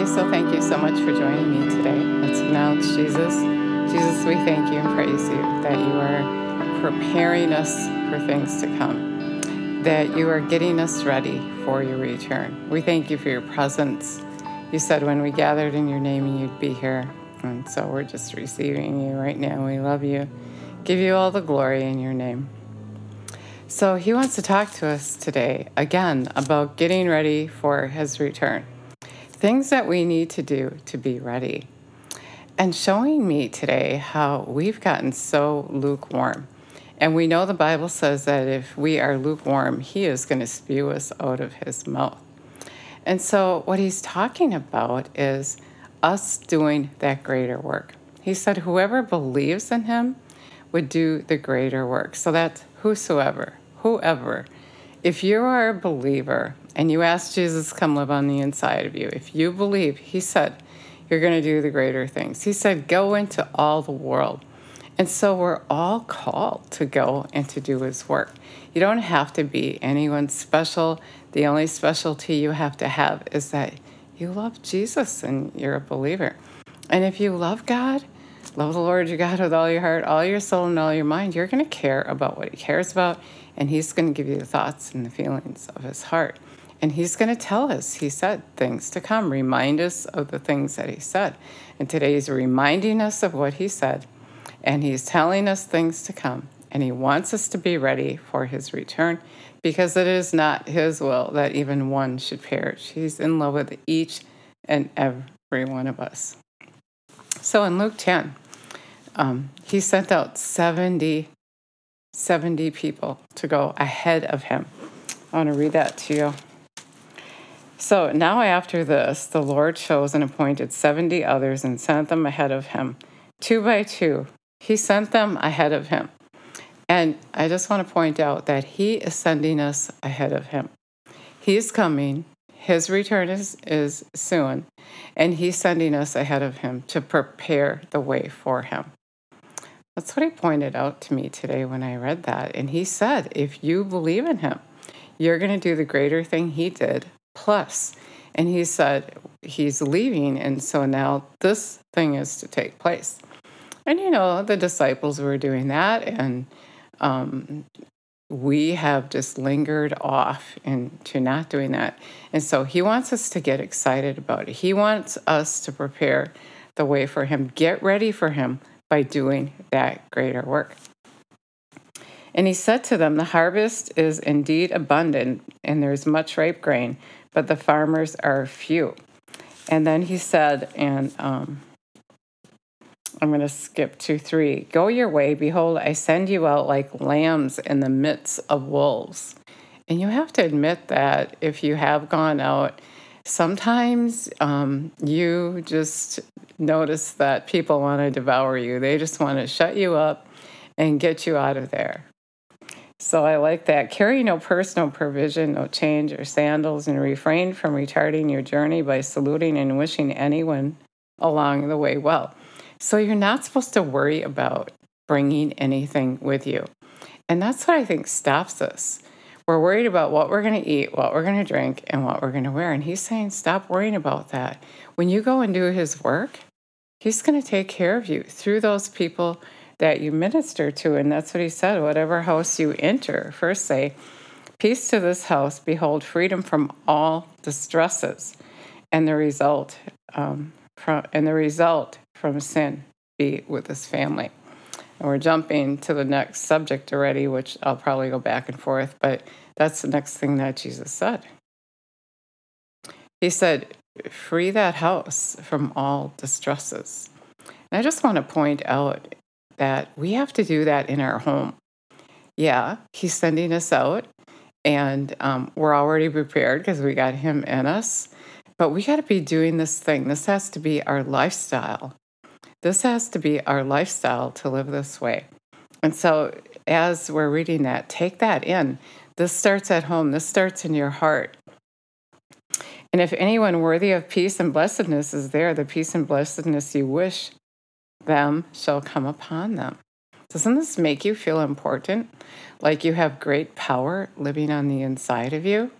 Okay, so thank you so much for joining me today. Let's acknowledge Jesus. Jesus, we thank you and praise you that you are preparing us for things to come, that you are getting us ready for your return. We thank you for your presence. You said when we gathered in your name, you'd be here. And so we're just receiving you right now. We love you. Give you all the glory in your name. So he wants to talk to us today again about getting ready for his return things that we need to do to be ready, and showing me today how we've gotten so lukewarm. And we know the Bible says that if we are lukewarm, He is going to spew us out of His mouth. And so, what He's talking about is us doing that greater work. He said, Whoever believes in Him would do the greater work. So that's whosoever, whoever. If you are a believer and you ask Jesus come live on the inside of you, if you believe, he said, you're going to do the greater things. He said, go into all the world. And so we're all called to go and to do his work. You don't have to be anyone special. The only specialty you have to have is that you love Jesus and you're a believer. And if you love God, love the Lord your God with all your heart, all your soul, and all your mind, you're going to care about what he cares about. And he's going to give you the thoughts and the feelings of his heart. And he's going to tell us, he said, things to come, remind us of the things that he said. And today he's reminding us of what he said, and he's telling us things to come. And he wants us to be ready for his return because it is not his will that even one should perish. He's in love with each and every one of us. So in Luke 10, um, he sent out 70, 70 people to go ahead of him. I want to read that to you. So now after this, the Lord chose and appointed 70 others and sent them ahead of him, two by two. He sent them ahead of him. And I just want to point out that he is sending us ahead of him. He is coming. His return is, is soon, and he's sending us ahead of him to prepare the way for him. That's what he pointed out to me today when I read that. And he said, if you believe in him, you're going to do the greater thing he did plus. And he said he's leaving, and so now this thing is to take place. And you know, the disciples were doing that, and um, we have just lingered off into not doing that. And so he wants us to get excited about it. He wants us to prepare the way for him, get ready for him by doing that greater work. And he said to them, The harvest is indeed abundant, and there is much ripe grain, but the farmers are few. And then he said, and um, I'm going to skip to three Go your way. Behold, I send you out like lambs in the midst of wolves. And you have to admit that if you have gone out, sometimes um, you just notice that people want to devour you. They just want to shut you up and get you out of there. So I like that. Carry no purse, no provision, no change or sandals, and refrain from retarding your journey by saluting and wishing anyone along the way well. So you're not supposed to worry about bringing anything with you. And that's what I think stops us. We're worried about what we're going to eat, what we're going to drink, and what we're going to wear. And he's saying, stop worrying about that. When you go and do his work, he's going to take care of you through those people that you minister to. And that's what he said whatever house you enter, first say, Peace to this house, behold, freedom from all distresses, and the result um, from and the result from sin be with this family. And we're jumping to the next subject already, which I'll probably go back and forth, but that's the next thing that Jesus said. He said, Free that house from all distresses. And I just want to point out that we have to do that in our home. Yeah, he's sending us out, and um, we're already prepared because we got him in us. But we got to be doing this thing. This has to be our lifestyle. This has to be our lifestyle to live this way. And so, as we're reading that, take that in. This starts at home, this starts in your heart. And if anyone worthy of peace and blessedness is there, the peace and blessedness you wish them shall come upon them. Doesn't this make you feel important? Like you have great power living on the inside of you?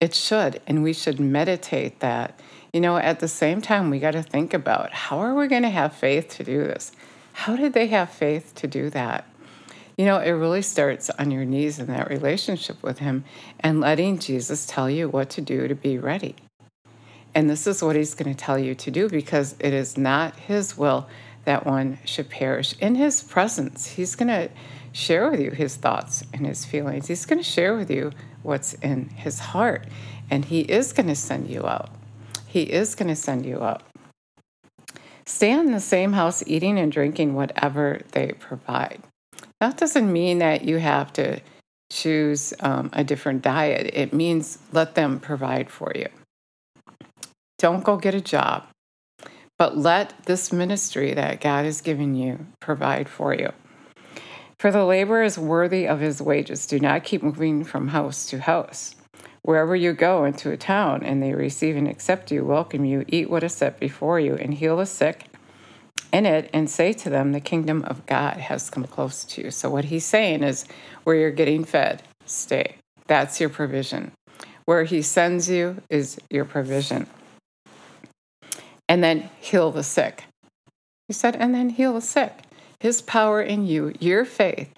It should, and we should meditate that. You know, at the same time, we got to think about how are we going to have faith to do this? How did they have faith to do that? You know, it really starts on your knees in that relationship with Him and letting Jesus tell you what to do to be ready. And this is what He's going to tell you to do because it is not His will that one should perish. In His presence, He's going to share with you His thoughts and His feelings. He's going to share with you what's in His heart. And He is going to send you out. He is going to send you out. Stay in the same house eating and drinking whatever they provide. That doesn't mean that you have to choose um, a different diet. It means let them provide for you. Don't go get a job, but let this ministry that God has given you provide for you. For the laborer is worthy of his wages. Do not keep moving from house to house. Wherever you go into a town and they receive and accept you, welcome you, eat what is set before you, and heal the sick in it, and say to them, The kingdom of God has come close to you. So, what he's saying is, where you're getting fed, stay. That's your provision. Where he sends you is your provision. And then heal the sick. He said, and then heal the sick. His power in you, your faith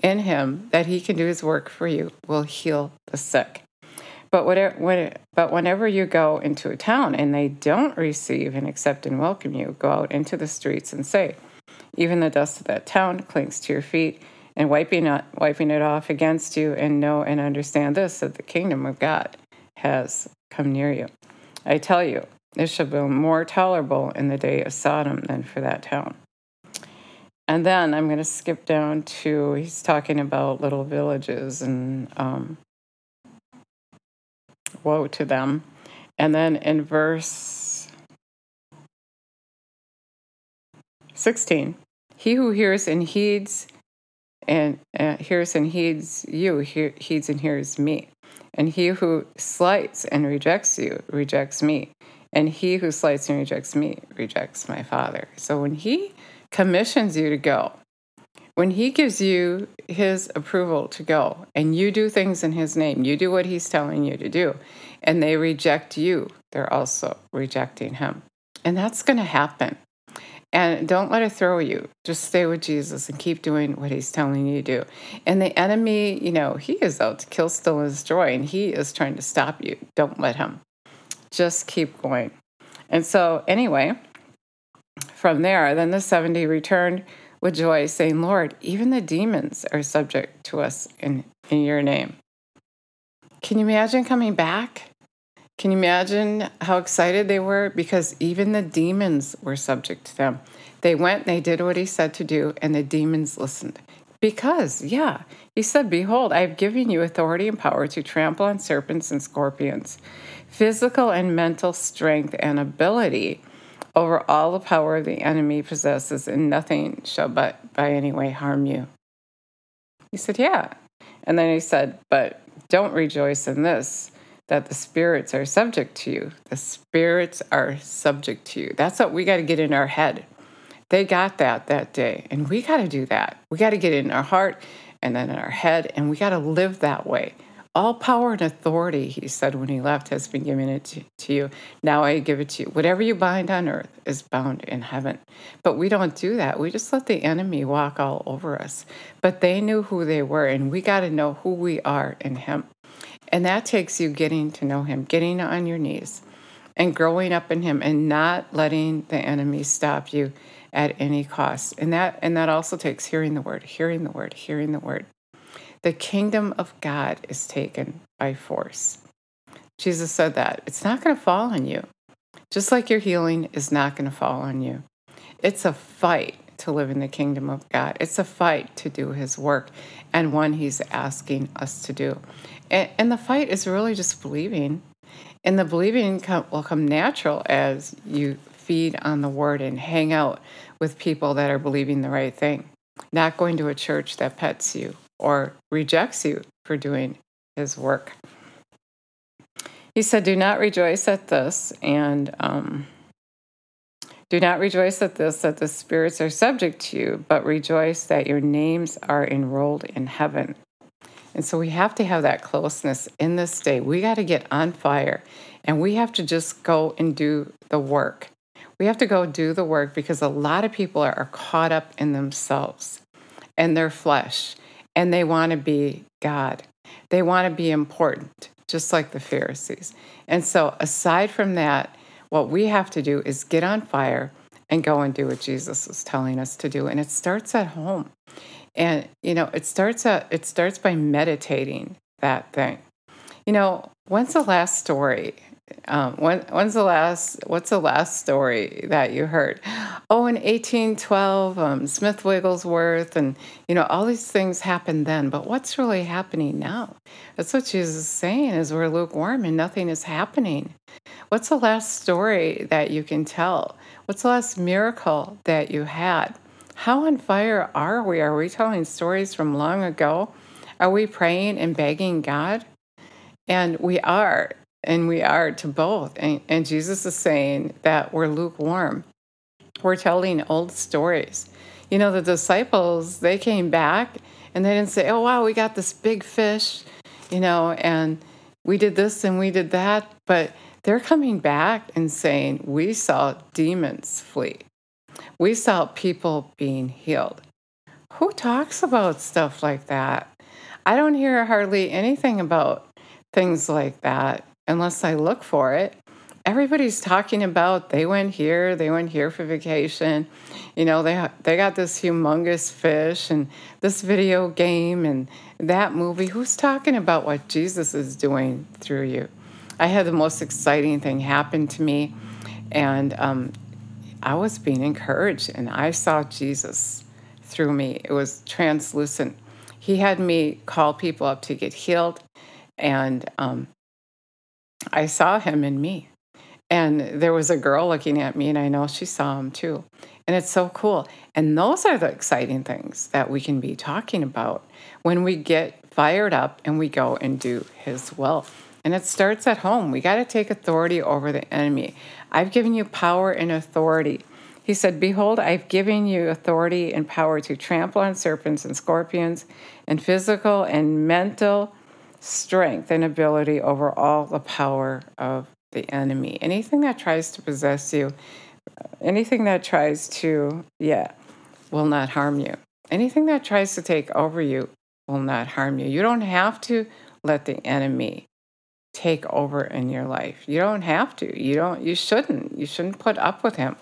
in him that he can do his work for you, will heal the sick. But, whatever, when, but whenever you go into a town and they don't receive and accept and welcome you, go out into the streets and say, Even the dust of that town clings to your feet, and wiping it, wiping it off against you, and know and understand this that the kingdom of God has come near you. I tell you, it shall be more tolerable in the day of Sodom than for that town. And then I'm going to skip down to, he's talking about little villages and um, woe to them. And then in verse 16, he who hears and heeds and uh, hears and heeds you he- heeds and hears me. And he who slights and rejects you rejects me. And he who slights and rejects me rejects my Father. So when he commissions you to go, when he gives you his approval to go and you do things in his name, you do what he's telling you to do, and they reject you, they're also rejecting him. And that's going to happen. And don't let it throw you. Just stay with Jesus and keep doing what he's telling you to do. And the enemy, you know, he is out to kill, steal, and destroy, and he is trying to stop you. Don't let him. Just keep going. And so, anyway, from there, then the 70 returned with joy, saying, Lord, even the demons are subject to us in, in your name. Can you imagine coming back? Can you imagine how excited they were? Because even the demons were subject to them. They went, they did what he said to do, and the demons listened. Because, yeah, he said, Behold, I have given you authority and power to trample on serpents and scorpions, physical and mental strength and ability over all the power the enemy possesses, and nothing shall but by any way harm you. He said, Yeah. And then he said, But don't rejoice in this, that the spirits are subject to you. The spirits are subject to you. That's what we got to get in our head. They got that that day, and we got to do that. We got to get it in our heart and then in our head, and we got to live that way. All power and authority, he said when he left, has been given it to, to, you. Now I give it to you. Whatever you bind on earth is bound in heaven. But we don't do that. We just let the enemy walk all over us. But they knew who they were, and we got to know who we are in him. And that takes you getting to know him, getting on your knees, and growing up in him, and not letting the enemy stop you at any cost. And that and that also takes hearing the word, hearing the word, hearing the word. The kingdom of God is taken by force. Jesus said that. It's not going to fall on you. Just like your healing is not going to fall on you. It's a fight to live in the kingdom of God. It's a fight to do his work and one he's asking us to do. And, and the fight is really just believing. And the believing come, will come natural as you feed on the word and hang out with people that are believing the right thing, not going to a church that pets you or rejects you for doing his work. He said, Do not rejoice at this, and um, do not rejoice at this that the spirits are subject to you, but rejoice that your names are enrolled in heaven. And so we have to have that closeness in this day. We got to get on fire and we have to just go and do the work. We have to go do the work because a lot of people are, caught up in themselves and their flesh and they want to be God. They want to be important, just like the Pharisees. And so, aside from that, what we have to do is get on fire and go and do what Jesus is telling us to do. And it starts at home. And you know, it starts at it starts by meditating that thing. You know, when's the last story um, when, when's the last? What's the last story that you heard? Oh, in 1812, um, Smith Wigglesworth, and you know all these things happened then. But what's really happening now? That's what is saying: is we're lukewarm and nothing is happening. What's the last story that you can tell? What's the last miracle that you had? How on fire are we? Are we telling stories from long ago? Are we praying and begging God? And we are and we are to both. And, and Jesus is saying that we're lukewarm. We're telling old stories. You know, the disciples, they came back and they didn't say, oh, wow, we got this big fish, you know, and we did this and we did that. But they're coming back and saying, we saw demons flee. We saw people being healed. Who talks about stuff like that? I don't hear hardly anything about things like that unless I look for it. Everybody's talking about they went here, they went here for vacation. You know, they they got this humongous fish and this video game and that movie. Who's talking about what Jesus is doing through you? I had the most exciting thing happen to me, and um, I was being encouraged, and I saw Jesus through me. It was translucent. He had me call people up to get healed, and um, I saw him in me. And there was a girl looking at me, and I know she saw him too. And it's so cool. And those are the exciting things that we can be talking about when we get fired up and we go and do his will. And it starts at home. We got to take authority over the enemy. I've given you power and authority. He said, Behold, I've given you authority and power to trample on serpents and scorpions and physical and mental strength and ability over all the power of the enemy. Anything that tries to possess you, anything that tries to, yeah, will not harm you. Anything that tries to take over you will not harm you. You don't have to let the enemy take over in your life. You don't have to. You don't you shouldn't. You shouldn't put up with him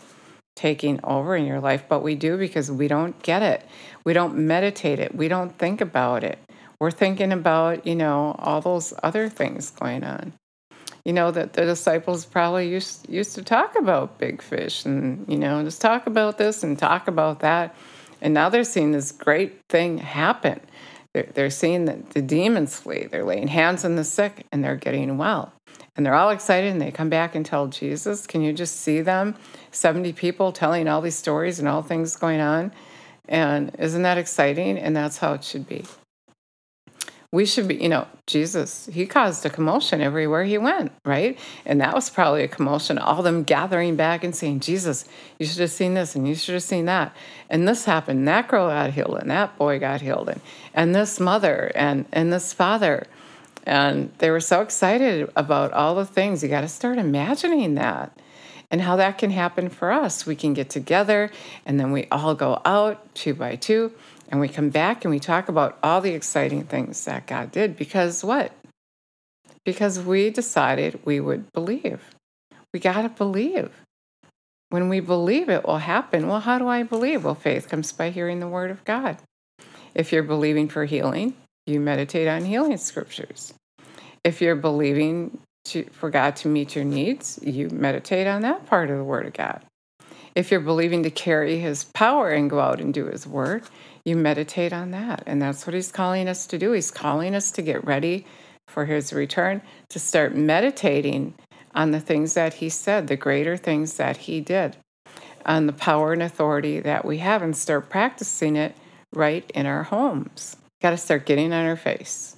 taking over in your life, but we do because we don't get it. We don't meditate it. We don't think about it we're thinking about, you know, all those other things going on. You know, that the disciples probably used, used to talk about big fish and, you know, just talk about this and talk about that. And now they're seeing this great thing happen. They're, they're seeing that the demons flee. They're laying hands on the sick and they're getting well. And they're all excited and they come back and tell Jesus. Can you just see them? 70 people telling all these stories and all things going on. And isn't that exciting? And that's how it should be we should be, you know, Jesus, he caused a commotion everywhere he went, right? And that was probably a commotion, all them gathering back and saying, Jesus, you should have seen this and you should have seen that. And this happened, that girl got healed, and that boy got healed, and, and this mother and, and this father. And they were so excited about all the things. You got to start imagining that and how that can happen for us. We can get together and then we all go out two by two and we come back and we talk about all the exciting things that God did because what? Because we decided we would believe. We got to believe. When we believe it will happen. Well, how do I believe? Well, faith comes by hearing the word of God. If you're believing for healing, you meditate on healing scriptures. If you're believing to, for God to meet your needs, you meditate on that part of the word of God. If you're believing to carry his power and go out and do his work, you meditate on that. And that's what he's calling us to do. He's calling us to get ready for his return, to start meditating on the things that he said, the greater things that he did, on the power and authority that we have, and start practicing it right in our homes. Got to start getting on our face.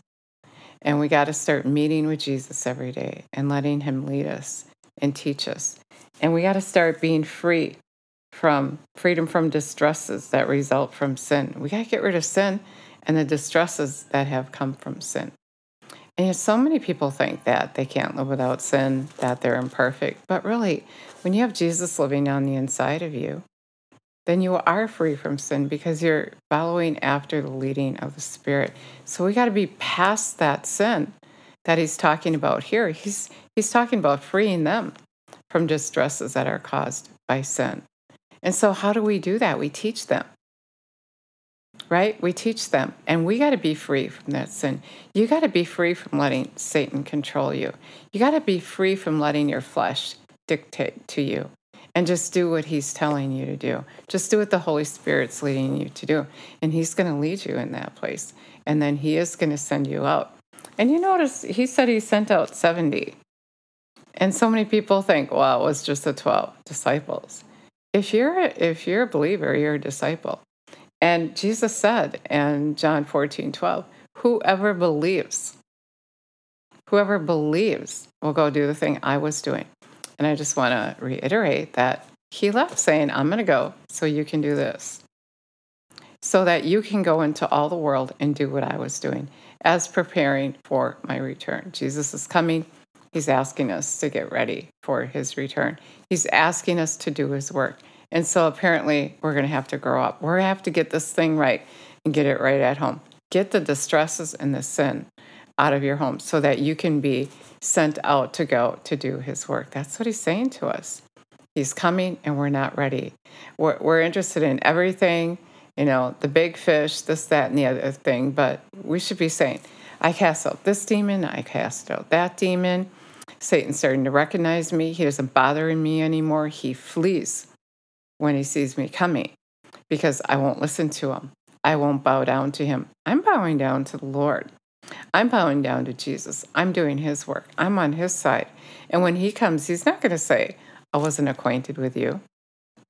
And we got to start meeting with Jesus every day and letting him lead us and teach us. And we got to start being free from freedom from distresses that result from sin. We got to get rid of sin and the distresses that have come from sin. And yet, so many people think that they can't live without sin, that they're imperfect. But really, when you have Jesus living on the inside of you, then you are free from sin because you're following after the leading of the Spirit. So we got to be past that sin that he's talking about here. He's he's talking about freeing them from distresses that are caused by sin. And so how do we do that? We teach them right? We teach them, and we got to be free from that sin. You got to be free from letting Satan control you. You got to be free from letting your flesh dictate to you and just do what he's telling you to do. Just do what the Holy Spirit's leading you to do. And he's going to lead you in that place. And then he is going to send you out. And you notice he said he sent out 70. And so many people think, well, it was just the 12 disciples. If you're a, if you're a believer, you're a disciple. And Jesus said in John 14, 12, whoever believes, whoever believes will go do the thing I was doing. And I just want to reiterate that he left saying, I'm going to go so you can do this. So that you can go into all the world and do what I was doing as preparing for my return. Jesus is coming. He's asking us to get ready for his return. He's asking us to do his work. And so apparently we're going to have to grow up. We're going to have to get this thing right and get it right at home. Get the distresses and the sin out of your home so that you can be sent out to go to do his work. That's what he's saying to us. He's coming and we're not ready. We're, we're interested in everything, you know, the big fish, this, that, and the other thing, but we should be saying, I cast out this demon, I cast out that demon. Satan's starting to recognize me. He doesn't bother me anymore. He flees when he sees me coming because I won't listen to him. I won't bow down to him. I'm bowing down to the Lord. I'm bowing down to Jesus. I'm doing his work. I'm on his side. And when he comes, he's not going to say, I wasn't acquainted with you.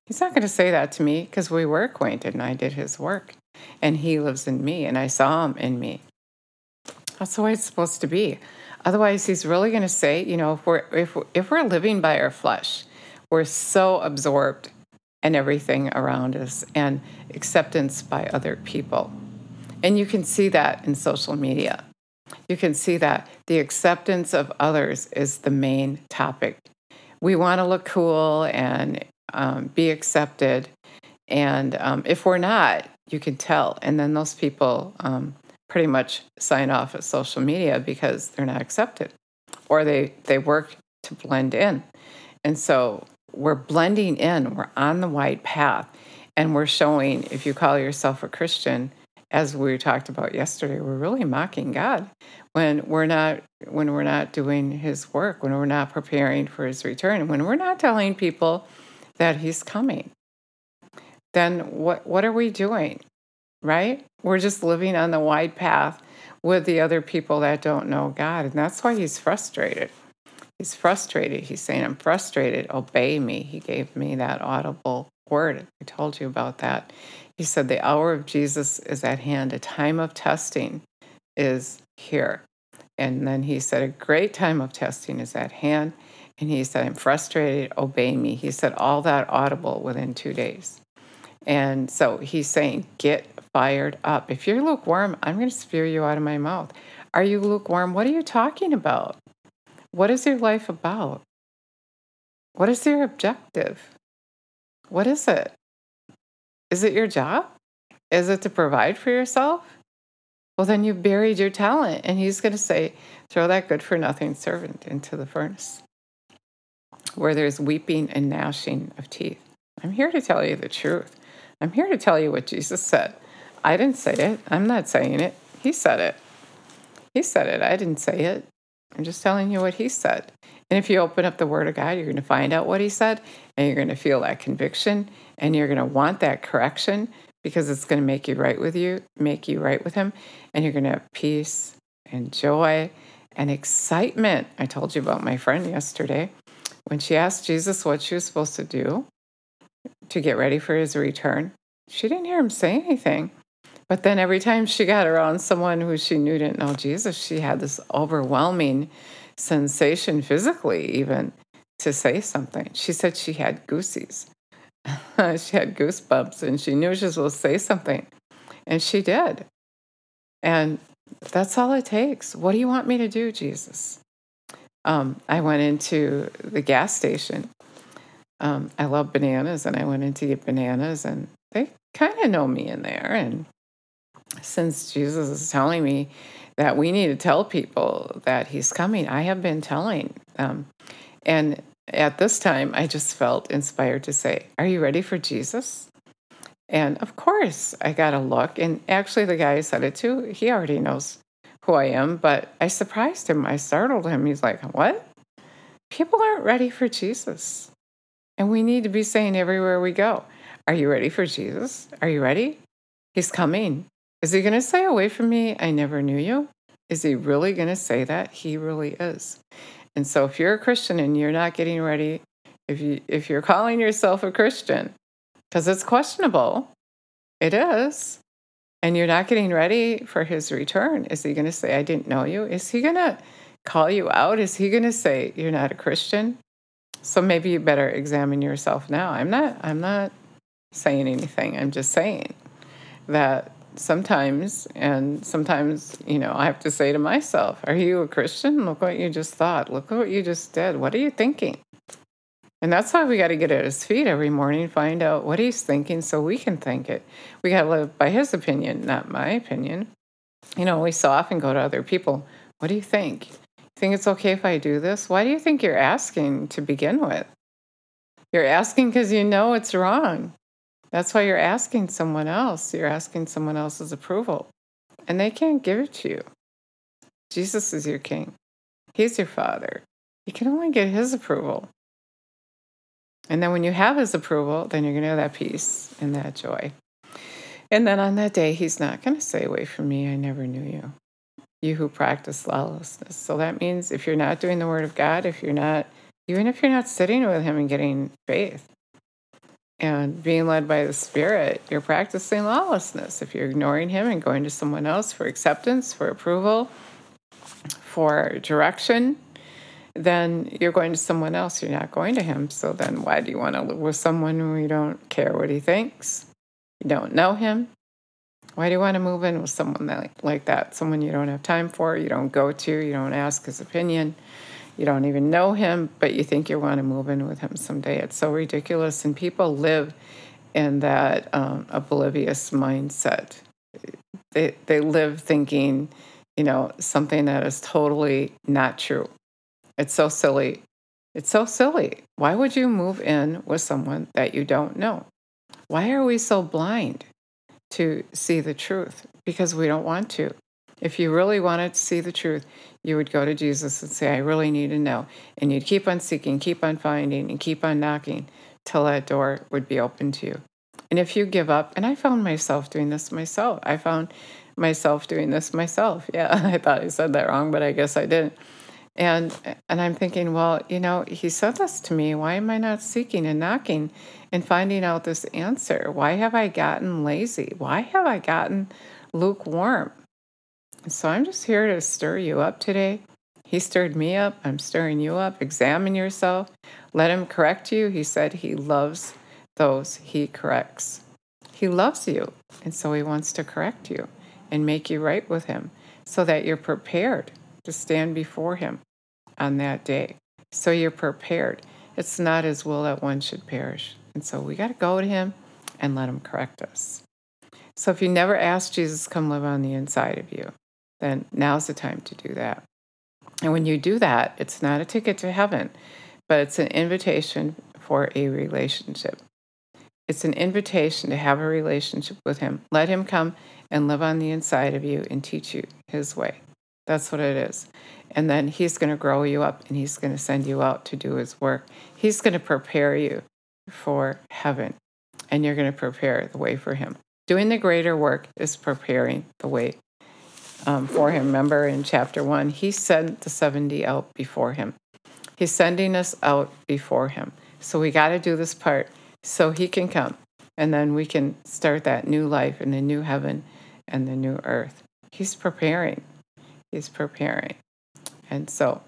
He's not going to say that to me because we were acquainted and I did his work. And he lives in me and I saw him in me. That's the way it's supposed to be. Otherwise, he's really going to say, you know, if we're, if, if we're living by our flesh, we're so absorbed and everything around us and acceptance by other people. And you can see that in social media. You can see that the acceptance of others is the main topic. We want to look cool and um, be accepted. And um, if we're not, you can tell. And then those people um, pretty much sign off at social media because they're not accepted or they, they work to blend in. And so we're blending in, we're on the white path, and we're showing if you call yourself a Christian, as we talked about yesterday, we're really mocking God when we're not when we're not doing his work, when we're not preparing for his return, when we're not telling people that he's coming. Then what what are we doing? Right? We're just living on the wide path with the other people that don't know God, and that's why he's frustrated. He's frustrated. He's saying, I'm frustrated. Obey me. He gave me that audible word. I told you about that. He said, The hour of Jesus is at hand. A time of testing is here. And then he said, A great time of testing is at hand. And he said, I'm frustrated. Obey me. He said all that audible within two days. And so he's saying, Get fired up. If you're lukewarm, I'm going to spear you out of my mouth. Are you lukewarm? What are you talking about? What is your life about? What is your objective? What is it? Is it your job? Is it to provide for yourself? Well, then you've buried your talent. And he's going to say, throw that good for nothing servant into the furnace where there's weeping and gnashing of teeth. I'm here to tell you the truth. I'm here to tell you what Jesus said. I didn't say it. I'm not saying it. He said it. He said it. I didn't say it. I'm just telling you what he said. And if you open up the Word of God, you're going to find out what he said, and you're going to feel that conviction, and you're going to want that correction because it's going to make you right with you, make you right with him, and you're going to have peace and joy and excitement. I told you about my friend yesterday when she asked Jesus what she was supposed to do to get ready for his return. She didn't hear him say anything. But then every time she got around someone who she knew didn't know Jesus, she had this overwhelming sensation physically, even to say something. She said she had goosies. she had goosebumps and she knew she was supposed to say something. And she did. And that's all it takes. What do you want me to do, Jesus? Um, I went into the gas station. Um, I love bananas, and I went in to get bananas, and they kind of know me in there. And since Jesus is telling me that we need to tell people that he's coming, I have been telling them. And at this time, I just felt inspired to say, Are you ready for Jesus? And of course, I got a look. And actually, the guy I said it to, he already knows who I am, but I surprised him. I startled him. He's like, What? People aren't ready for Jesus. And we need to be saying everywhere we go, Are you ready for Jesus? Are you ready? He's coming. Is he going to say, Away from me, I never knew you? Is he really going to say that? He really is. And so if you're a Christian and you're not getting ready, if you if you're calling yourself a Christian, because it's questionable, it is, and you're not getting ready for his return, is he going to say, I didn't know you? Is he going to call you out? Is he going to say you're not a Christian? So maybe you better examine yourself now. I'm not I'm not saying anything. I'm just saying that sometimes and sometimes you know i have to say to myself are you a christian? Look what you just thought. Look what you just did. What are you thinking? And that's why we got to get at his feet every morning find out what he's thinking so we can think it. We got to live by his opinion not my opinion. You know we so often go to other people what do you think? Think it's okay if i do this? Why do you think you're asking to begin with? You're asking because you know it's wrong that's why you're asking someone else. You're asking someone else's approval, and they can't give it to you. Jesus is your king, He's your father. You can only get His approval. And then when you have His approval, then you're going to have that peace and that joy. And then on that day, He's not going to say, Away from me, I never knew you. You who practice lawlessness. So that means if you're not doing the Word of God, if you're not, even if you're not sitting with Him and getting faith, and being led by the Spirit, you're practicing lawlessness. If you're ignoring Him and going to someone else for acceptance, for approval, for direction, then you're going to someone else. You're not going to Him. So then why do you want to live with someone who you don't care what He thinks? You don't know Him. Why do you want to move in with someone that, like that? Someone you don't have time for, you don't go to, you don't ask his opinion you don't even know him, but you think you want to move in with him someday. It's so ridiculous. And people live in that um, oblivious mindset. They, they live thinking, you know, something that is totally not true. It's so silly. It's so silly. Why would you move in with someone that you don't know? Why are we so blind to see the truth? Because we don't want to. If you really wanted to see the truth, you would go to Jesus and say, I really need to know. And you'd keep on seeking, keep on finding, and keep on knocking till that door would be open to you. And if you give up, and I found myself doing this myself, I found myself doing this myself. Yeah, I thought I said that wrong, but I guess I didn't. And and I'm thinking, well, you know, he said this to me. Why am I not seeking and knocking and finding out this answer? Why have I gotten lazy? Why have I gotten lukewarm? So I'm just here to stir you up today. He stirred me up. I'm stirring you up. Examine yourself. Let him correct you. He said he loves those he corrects. He loves you. And so he wants to correct you and make you right with him so that you're prepared to stand before him on that day. So you're prepared. It's not his will that one should perish. And so we got to go to him and let him correct us. So if you never asked Jesus come live on the inside of you, then now's the time to do that. And when you do that, it's not a ticket to heaven, but it's an invitation for a relationship. It's an invitation to have a relationship with Him. Let Him come and live on the inside of you and teach you His way. That's what it is. And then He's going to grow you up and He's going to send you out to do His work. He's going to prepare you for heaven and you're going to prepare the way for Him. Doing the greater work is preparing the way um, for him. Remember in chapter one, he sent the 70 out before him. He's sending us out before him. So we got to do this part so he can come. And then we can start that new life in the new heaven and the new earth. He's preparing. He's preparing. And so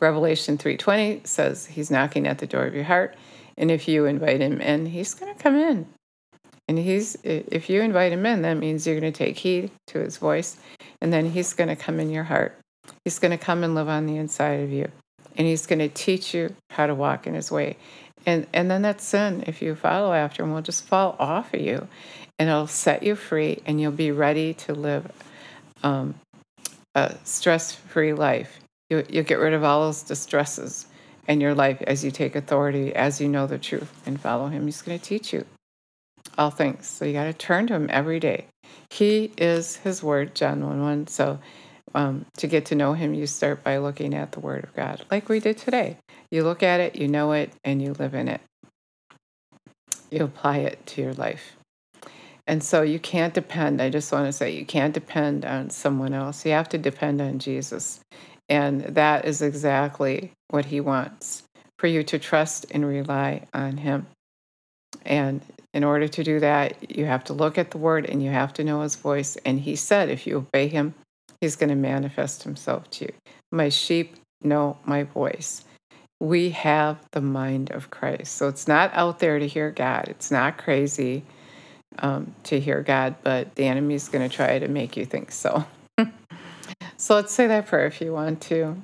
Revelation 3:20 says he's knocking at the door of your heart and if you invite him in, he's going to come in. And he's if you invite him in, that means you're going to take heed to his voice, and then he's going to come in your heart. He's going to come and live on the inside of you, and he's going to teach you how to walk in his way. And and then that sin, if you follow after him, will just fall off of you, and it'll set you free, and you'll be ready to live um, a stress-free life. You you get rid of all those distresses in your life as you take authority, as you know the truth and follow Him. He's going to teach you all things. So you got to turn to Him every day. He is His Word, John 1 1. So um, to get to know Him, you start by looking at the Word of God, like we did today. You look at it, you know it, and you live in it. You apply it to your life. And so you can't depend, I just want to say, you can't depend on someone else. You have to depend on Jesus. And that is exactly what He wants for you to trust and rely on Him. And in order to do that, you have to look at the Word and you have to know His voice. And He said, if you obey Him, He's going to manifest Himself to you. My sheep know my voice. We have the mind of Christ. So it's not out there to hear God, it's not crazy. Um, to hear God, but the enemy is going to try to make you think so. So let's say that prayer if you want to.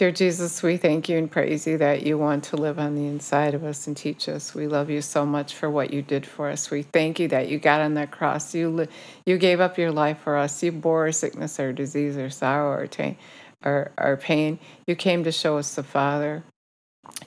Dear Jesus, we thank you and praise you that you want to live on the inside of us and teach us. We love you so much for what you did for us. We thank you that you got on that cross. You li- you gave up your life for us. You bore our sickness, our disease, our sorrow, our, t- our, our pain. You came to show us the Father.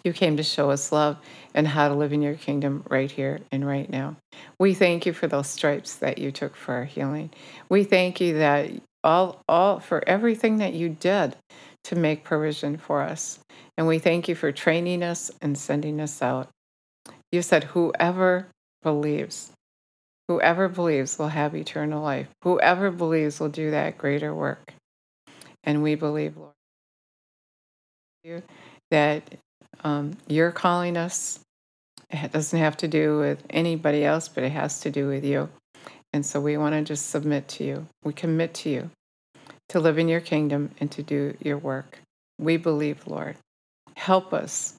You came to show us love and how to live in your kingdom right here and right now. We thank you for those stripes that you took for our healing. We thank you that all, all for everything that you did to make provision for us. And we thank you for training us and sending us out. You said, whoever believes, whoever believes will have eternal life. Whoever believes will do that greater work. And we believe, Lord, that um, you're calling us. It doesn't have to do with anybody else, but it has to do with you. And so we want to just submit to you. We commit to you to live in your kingdom and to do your work. We believe, Lord. Help us.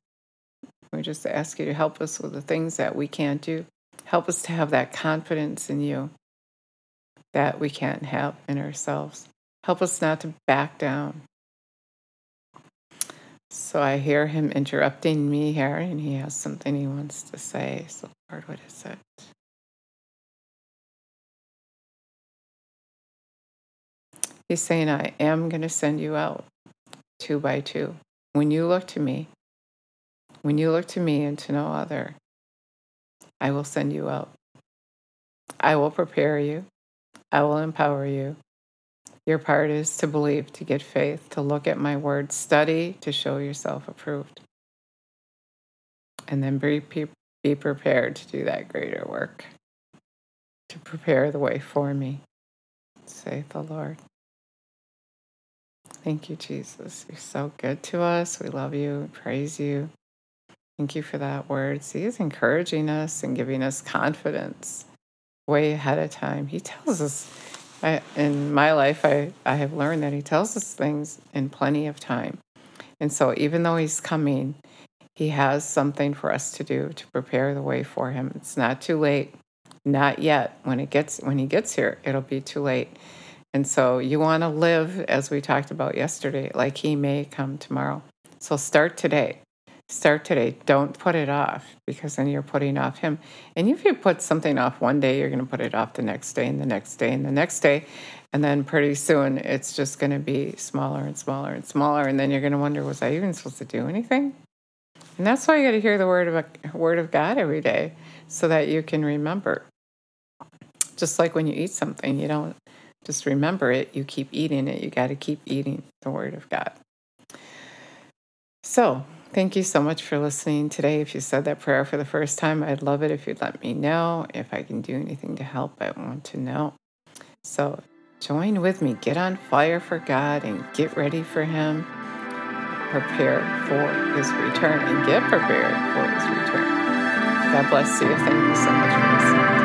We just ask you to help us with the things that we can't do. Help us to have that confidence in you that we can't have in ourselves. Help us not to back down. So I hear him interrupting me here, and he has something he wants to say. So, Lord, what is it? He's saying, I am going to send you out two by two. When you look to me, when you look to me and to no other, I will send you out. I will prepare you. I will empower you. Your part is to believe, to get faith, to look at my word, study to show yourself approved. And then be, be prepared to do that greater work, to prepare the way for me, saith the Lord. Thank you, Jesus. You're so good to us. We love you. Praise you. Thank you for that word. See, he's encouraging us and giving us confidence way ahead of time. He tells us, I, in my life, I, I have learned that he tells us things in plenty of time. And so, even though he's coming, he has something for us to do to prepare the way for him. It's not too late. Not yet. When it gets when he gets here, it'll be too late. And so you want to live, as we talked about yesterday, like He may come tomorrow. So start today. Start today. Don't put it off because then you're putting off Him. And if you put something off one day, you're going to put it off the next day and the next day and the next day. And then pretty soon it's just going to be smaller and smaller and smaller. And then you're going to wonder, was I even supposed to do anything? And that's why you got to hear the word of, word of God every day so that you can remember. Just like when you eat something, you don't just remember it. You keep eating it. You got to keep eating the Word of God. So, thank you so much for listening today. If you said that prayer for the first time, I'd love it if you'd let me know. If I can do anything to help, I want to know. So, join with me. Get on fire for God and get ready for Him. Prepare for His return and get prepared for His return. God bless you. Thank you so much for listening.